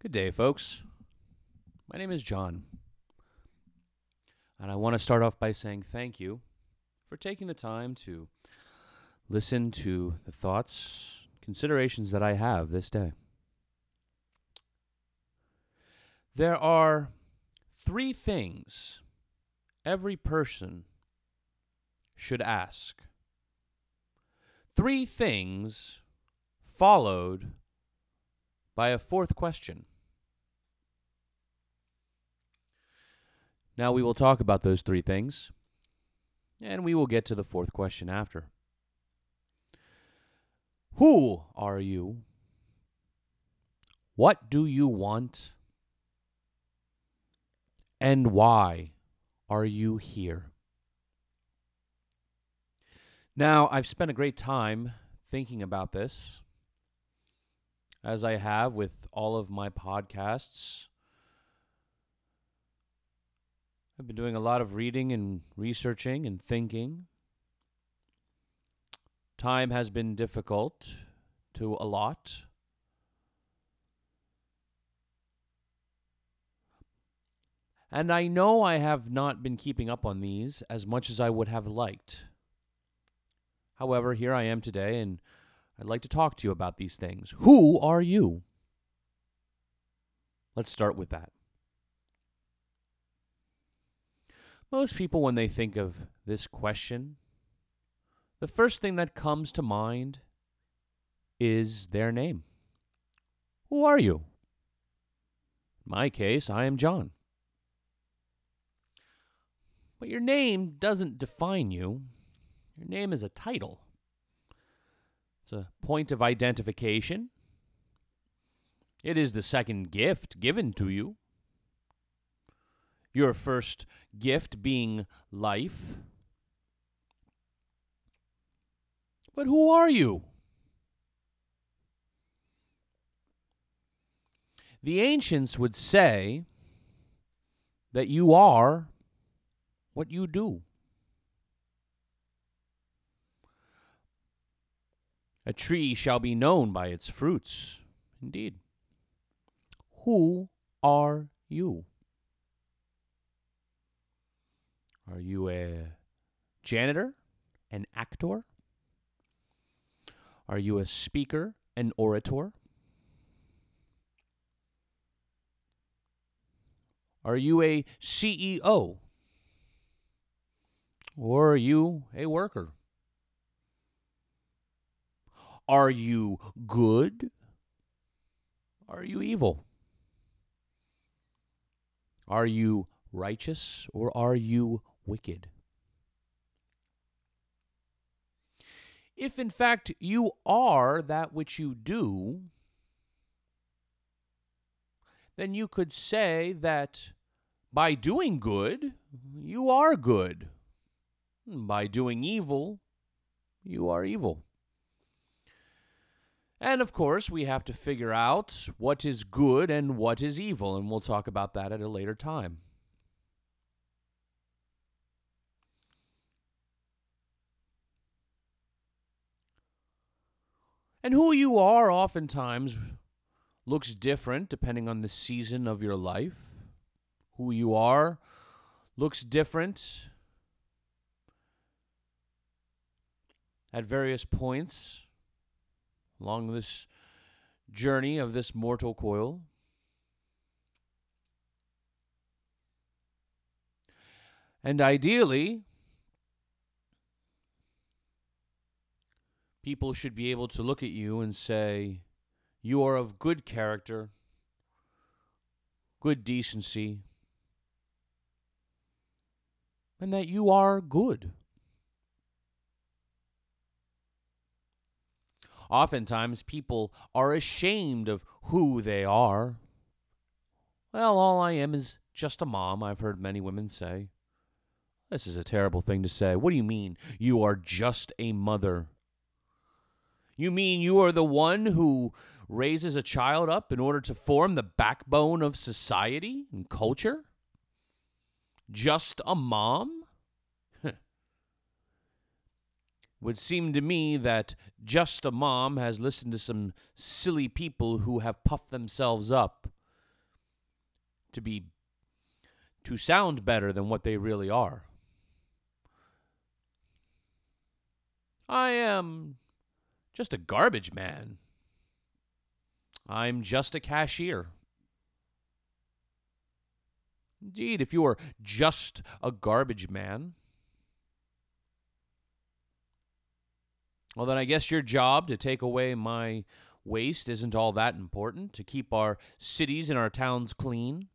Good day, folks. My name is John. And I want to start off by saying thank you for taking the time to listen to the thoughts, considerations that I have this day. There are three things every person should ask. Three things followed by a fourth question. Now we will talk about those three things, and we will get to the fourth question after. Who are you? What do you want? And why are you here? Now, I've spent a great time thinking about this, as I have with all of my podcasts. I've been doing a lot of reading and researching and thinking. Time has been difficult to a lot. And I know I have not been keeping up on these as much as I would have liked. However, here I am today, and I'd like to talk to you about these things. Who are you? Let's start with that. Most people, when they think of this question, the first thing that comes to mind is their name. Who are you? In my case, I am John. But your name doesn't define you. Your name is a title. It's a point of identification. It is the second gift given to you. Your first gift being life. But who are you? The ancients would say that you are what you do. A tree shall be known by its fruits. Indeed. Who are you? Are you a janitor, an actor? Are you a speaker, an orator? Are you a CEO? Or are you a worker? Are you good? Are you evil? Are you righteous or are you wicked? If in fact you are that which you do, then you could say that by doing good, you are good. By doing evil, you are evil. And of course, we have to figure out what is good and what is evil, and we'll talk about that at a later time. And who you are oftentimes looks different depending on the season of your life. Who you are looks different at various points along this journey of this mortal coil. And ideally, people should be able to look at you and say, You are of good character, good decency, and that you are good. Oftentimes, people are ashamed of who they are. Well, all I am is just a mom, I've heard many women say. This is a terrible thing to say. What do you mean you are just a mother? You mean you are the one who raises a child up in order to form the backbone of society and culture? Just a mom? Would seem to me that just a mom has listened to some silly people who have puffed themselves up to be to sound better than what they really are. I am just a garbage man. I'm just a cashier. Indeed, if you are just a garbage man, well, then I guess your job to take away my waste isn't all that important, to keep our cities and our towns clean.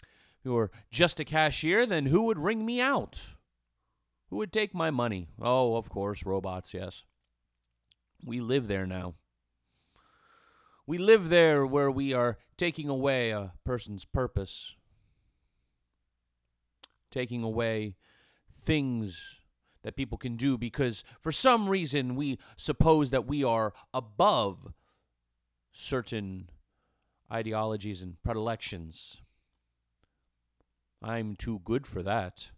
If you were just a cashier, then who would ring me out? Who would take my money? Oh, of course, robots, yes. We live there now. We live there where we are taking away a person's purpose, taking away things that people can do because for some reason we suppose that we are above certain ideologies and predilections. I'm too good for that.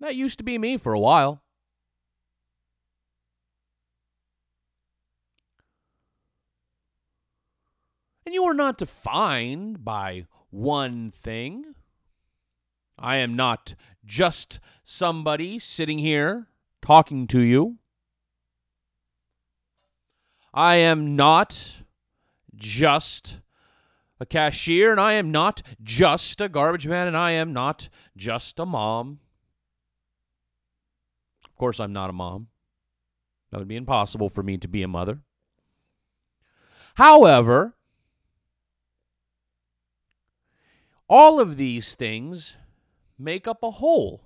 That used to be me for a while. And you are not defined by one thing. I am not just somebody sitting here talking to you. I am not just a cashier, and I am not just a garbage man, and I am not just a mom. Of course, I'm not a mom. That would be impossible for me to be a mother. However, all of these things make up a whole,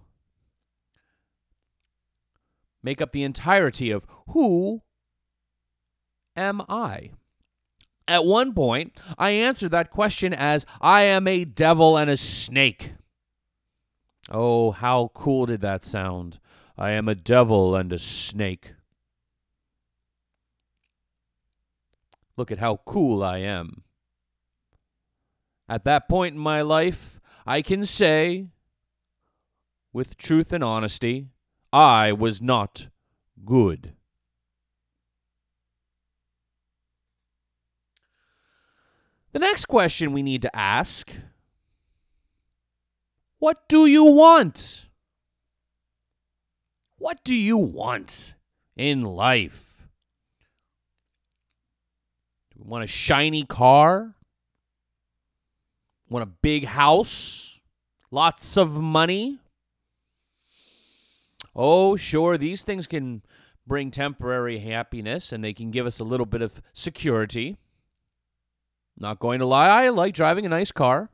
make up the entirety of who am I? At one point, I answered that question as I am a devil and a snake. Oh, how cool did that sound? I am a devil and a snake. Look at how cool I am. At that point in my life, I can say with truth and honesty, I was not good. The next question we need to ask What do you want? What do you want in life? Do we want a shiny car? Want a big house? Lots of money? Oh, sure, these things can bring temporary happiness and they can give us a little bit of security. Not going to lie, I like driving a nice car.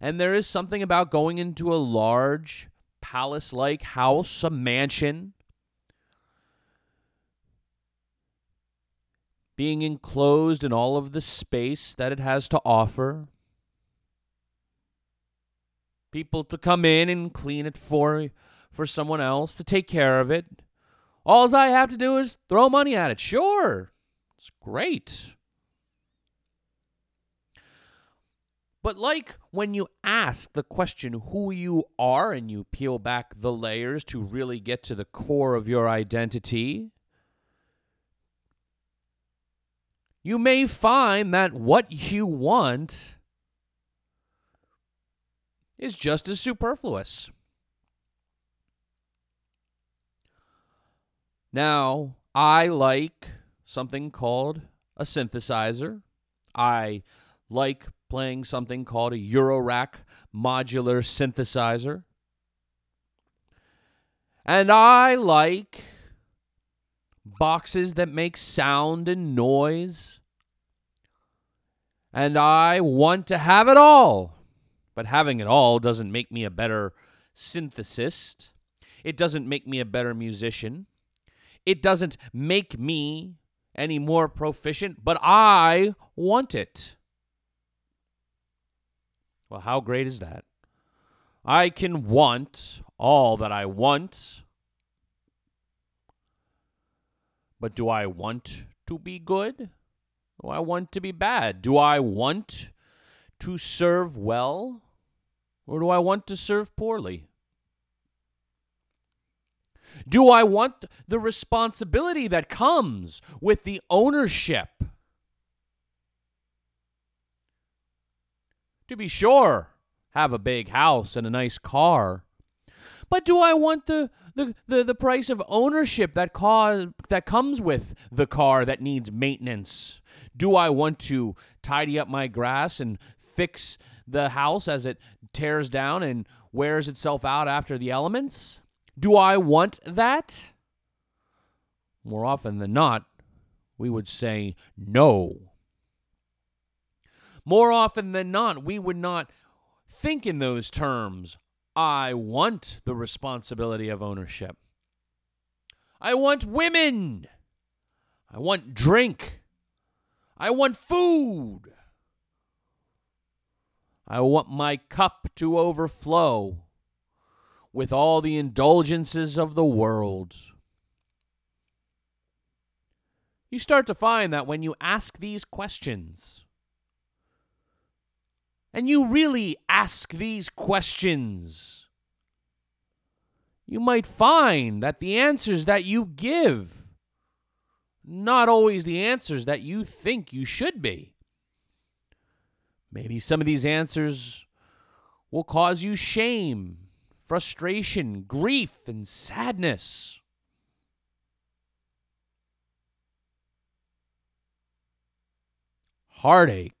And there is something about going into a large palace like house, a mansion, being enclosed in all of the space that it has to offer. People to come in and clean it for for someone else to take care of it. All I have to do is throw money at it. Sure, it's great. But, like when you ask the question who you are and you peel back the layers to really get to the core of your identity, you may find that what you want is just as superfluous. Now, I like something called a synthesizer. I like playing something called a Eurorack modular synthesizer. And I like boxes that make sound and noise. And I want to have it all. But having it all doesn't make me a better synthesist. It doesn't make me a better musician. It doesn't make me any more proficient, but I want it. Well, how great is that? I can want all that I want, but do I want to be good? Do I want to be bad? Do I want to serve well? Or do I want to serve poorly? Do I want the responsibility that comes with the ownership? To be sure, have a big house and a nice car. But do I want the the, the, the price of ownership that cause, that comes with the car that needs maintenance? Do I want to tidy up my grass and fix the house as it tears down and wears itself out after the elements? Do I want that? More often than not, we would say no. More often than not, we would not think in those terms. I want the responsibility of ownership. I want women. I want drink. I want food. I want my cup to overflow with all the indulgences of the world. You start to find that when you ask these questions, and you really ask these questions, you might find that the answers that you give not always the answers that you think you should be. Maybe some of these answers will cause you shame, frustration, grief, and sadness. Heartache.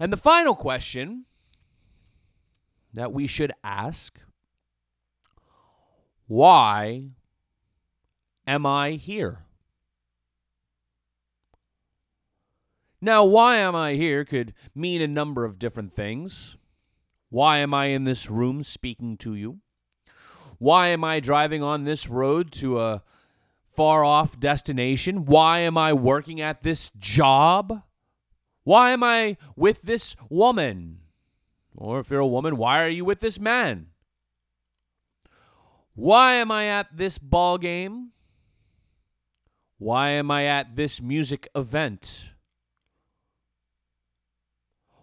And the final question that we should ask why am I here? Now, why am I here could mean a number of different things. Why am I in this room speaking to you? Why am I driving on this road to a far off destination? Why am I working at this job? Why am I with this woman? Or if you're a woman, why are you with this man? Why am I at this ball game? Why am I at this music event?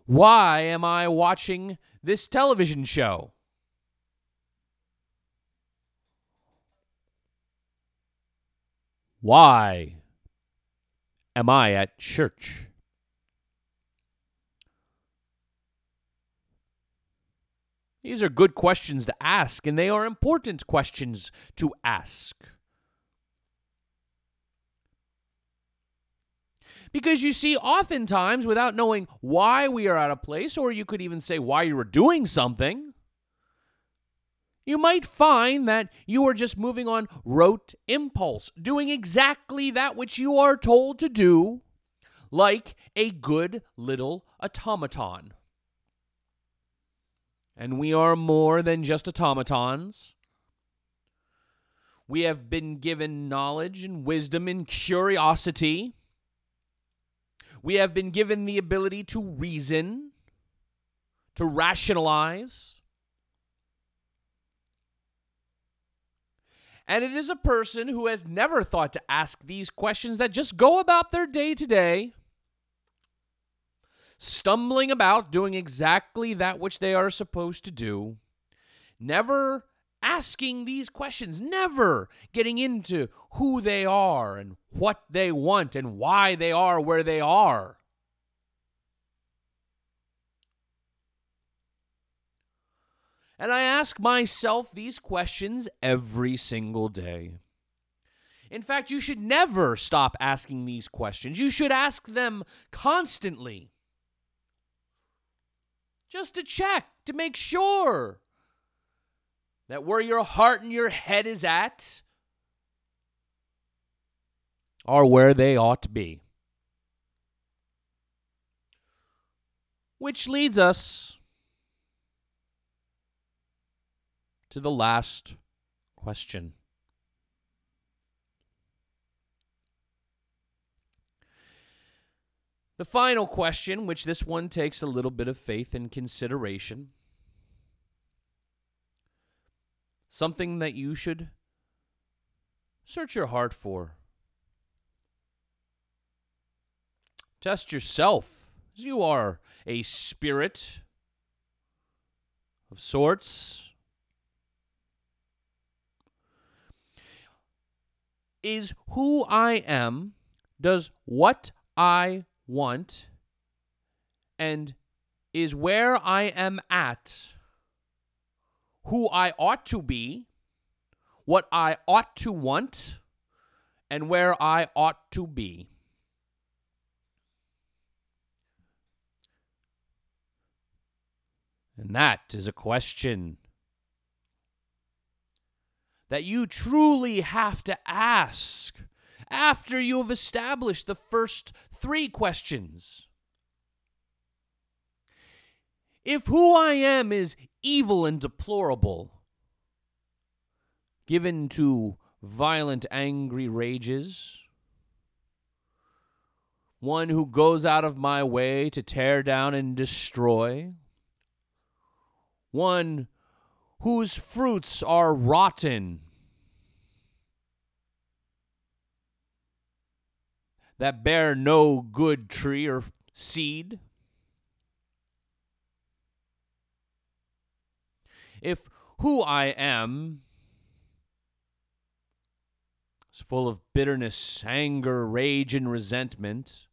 Why am I watching this television show? Why am I at church? These are good questions to ask, and they are important questions to ask. Because you see, oftentimes, without knowing why we are at a place, or you could even say why you were doing something, you might find that you are just moving on rote impulse, doing exactly that which you are told to do, like a good little automaton. And we are more than just automatons. We have been given knowledge and wisdom and curiosity. We have been given the ability to reason, to rationalize. And it is a person who has never thought to ask these questions that just go about their day to day, stumbling about, doing exactly that which they are supposed to do, never asking these questions, never getting into who they are and what they want and why they are where they are. And I ask myself these questions every single day. In fact, you should never stop asking these questions. You should ask them constantly. Just to check, to make sure that where your heart and your head is at are where they ought to be. Which leads us to the last question. The final question, which this one takes a little bit of faith and consideration, something that you should search your heart for. Test yourself. As you are a spirit of sorts. Is who I am Does what I want and is where I am at who I ought to be, what I ought to want, and where I ought to be. And that is a question that you truly have to ask after you have established the first three questions. If who I am is evil and deplorable, given to violent, angry rages, one who goes out of my way to tear down and destroy, one whose fruits are rotten, that bear no good tree or seed. If who I am is full of bitterness, anger, rage, and resentment,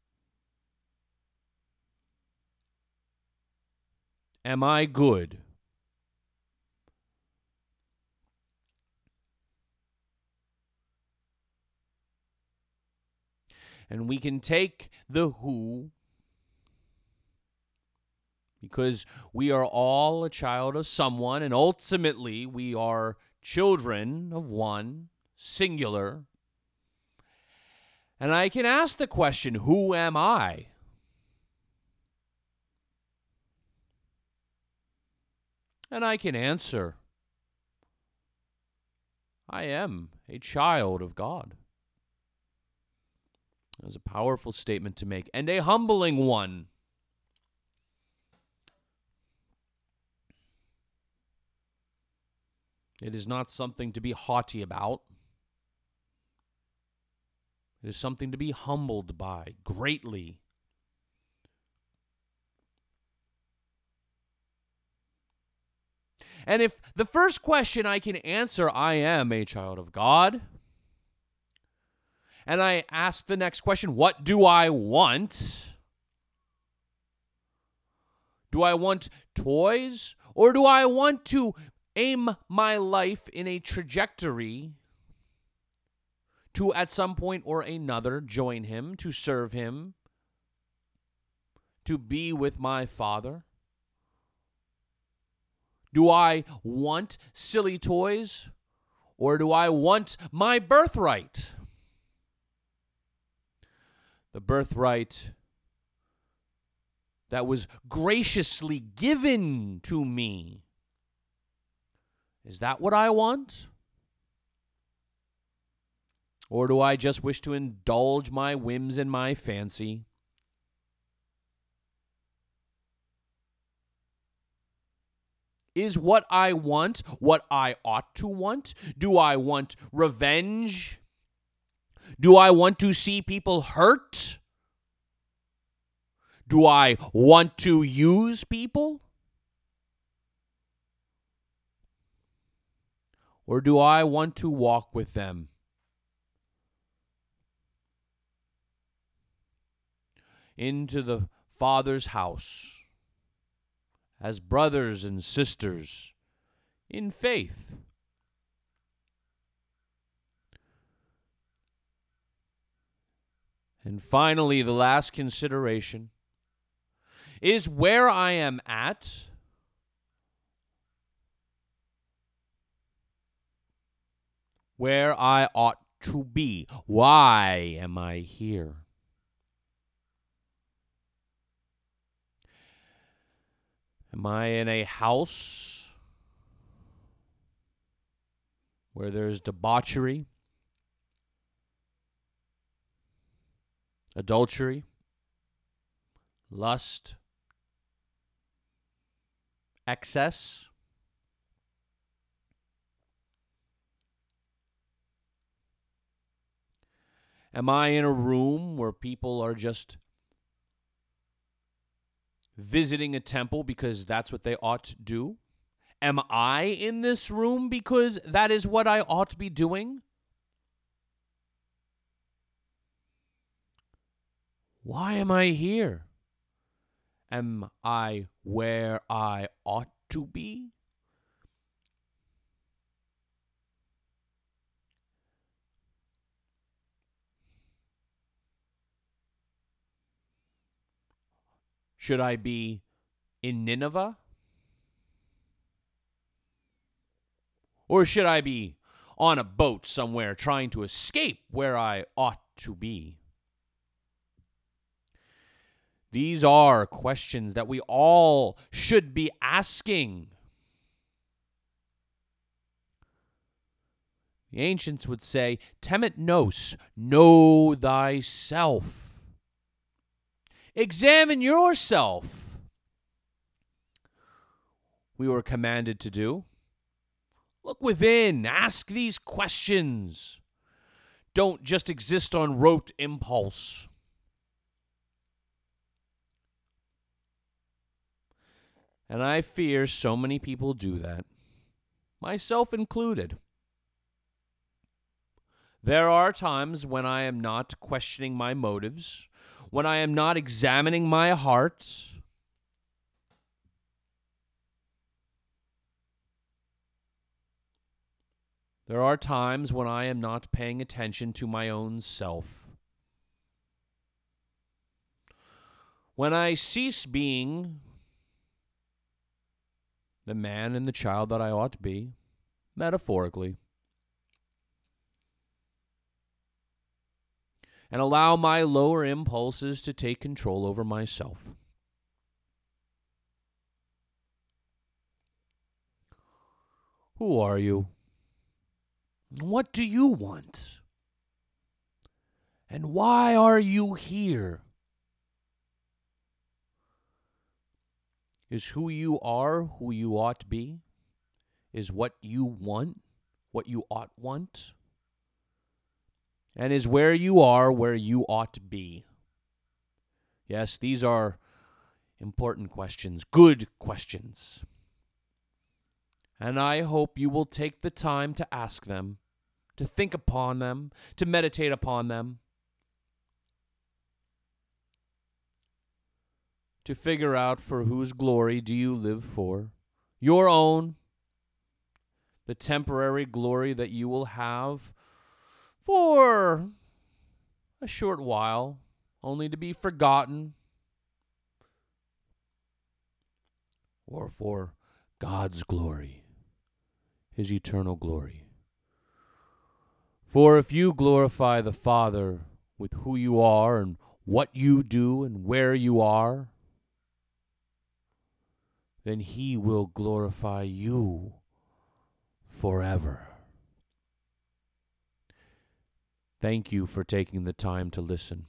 am I good? And we can take the who because we are all a child of someone, and ultimately we are children of one, singular. And I can ask the question, Who am I? And I can answer, I am a child of God. That's a powerful statement to make and a humbling one. It is not something to be haughty about. It is something to be humbled by greatly. And if the first question I can answer, I am a child of God, and I ask the next question, what do I want? Do I want toys or do I want to aim my life in a trajectory to at some point or another join him, to serve him, to be with my Father? Do I want silly toys or do I want my birthright? The birthright that was graciously given to me is that what I want? Or do I just wish to indulge my whims and my fancy? Is what I want what I ought to want? Do I want revenge? Do I want to see people hurt? Do I want to use people? Or do I want to walk with them? Into the Father's house as brothers and sisters in faith. And finally, the last consideration is where I am at where I ought to be. Why am I here? Am I in a house where there's debauchery, adultery, lust, excess? Am I in a room where people are just visiting a temple because that's what they ought to do? Am I in this room because that is what I ought to be doing? Why am I here? Am I where I ought to be? Should I be in Nineveh? Or should I be on a boat somewhere trying to escape where I ought to be? These are questions that we all should be asking. The ancients would say, Temet nos, know thyself. Examine yourself. We were commanded to do. Look within, ask these questions. Don't just exist on rote impulse. And I fear so many people do that, myself included. There are times when I am not questioning my motives, when I am not examining my heart. There are times when I am not paying attention to my own self. When I cease being the man and the child that I ought to be, metaphorically, and allow my lower impulses to take control over myself. Who are you? What do you want? And why are you here? Is who you are who you ought to be? Is what you want what you ought want? And is where you are where you ought to be? Yes, these are important questions, good questions. And I hope you will take the time to ask them to think upon them, to meditate upon them, to figure out for whose glory do you live for? Your own, the temporary glory that you will have for a short while, only to be forgotten, or for God's glory, His eternal glory. For if you glorify the Father with who you are and what you do and where you are, then he will glorify you forever. Thank you for taking the time to listen.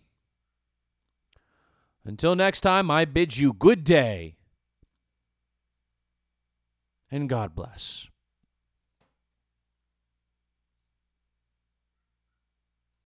Until next time, I bid you good day and God bless.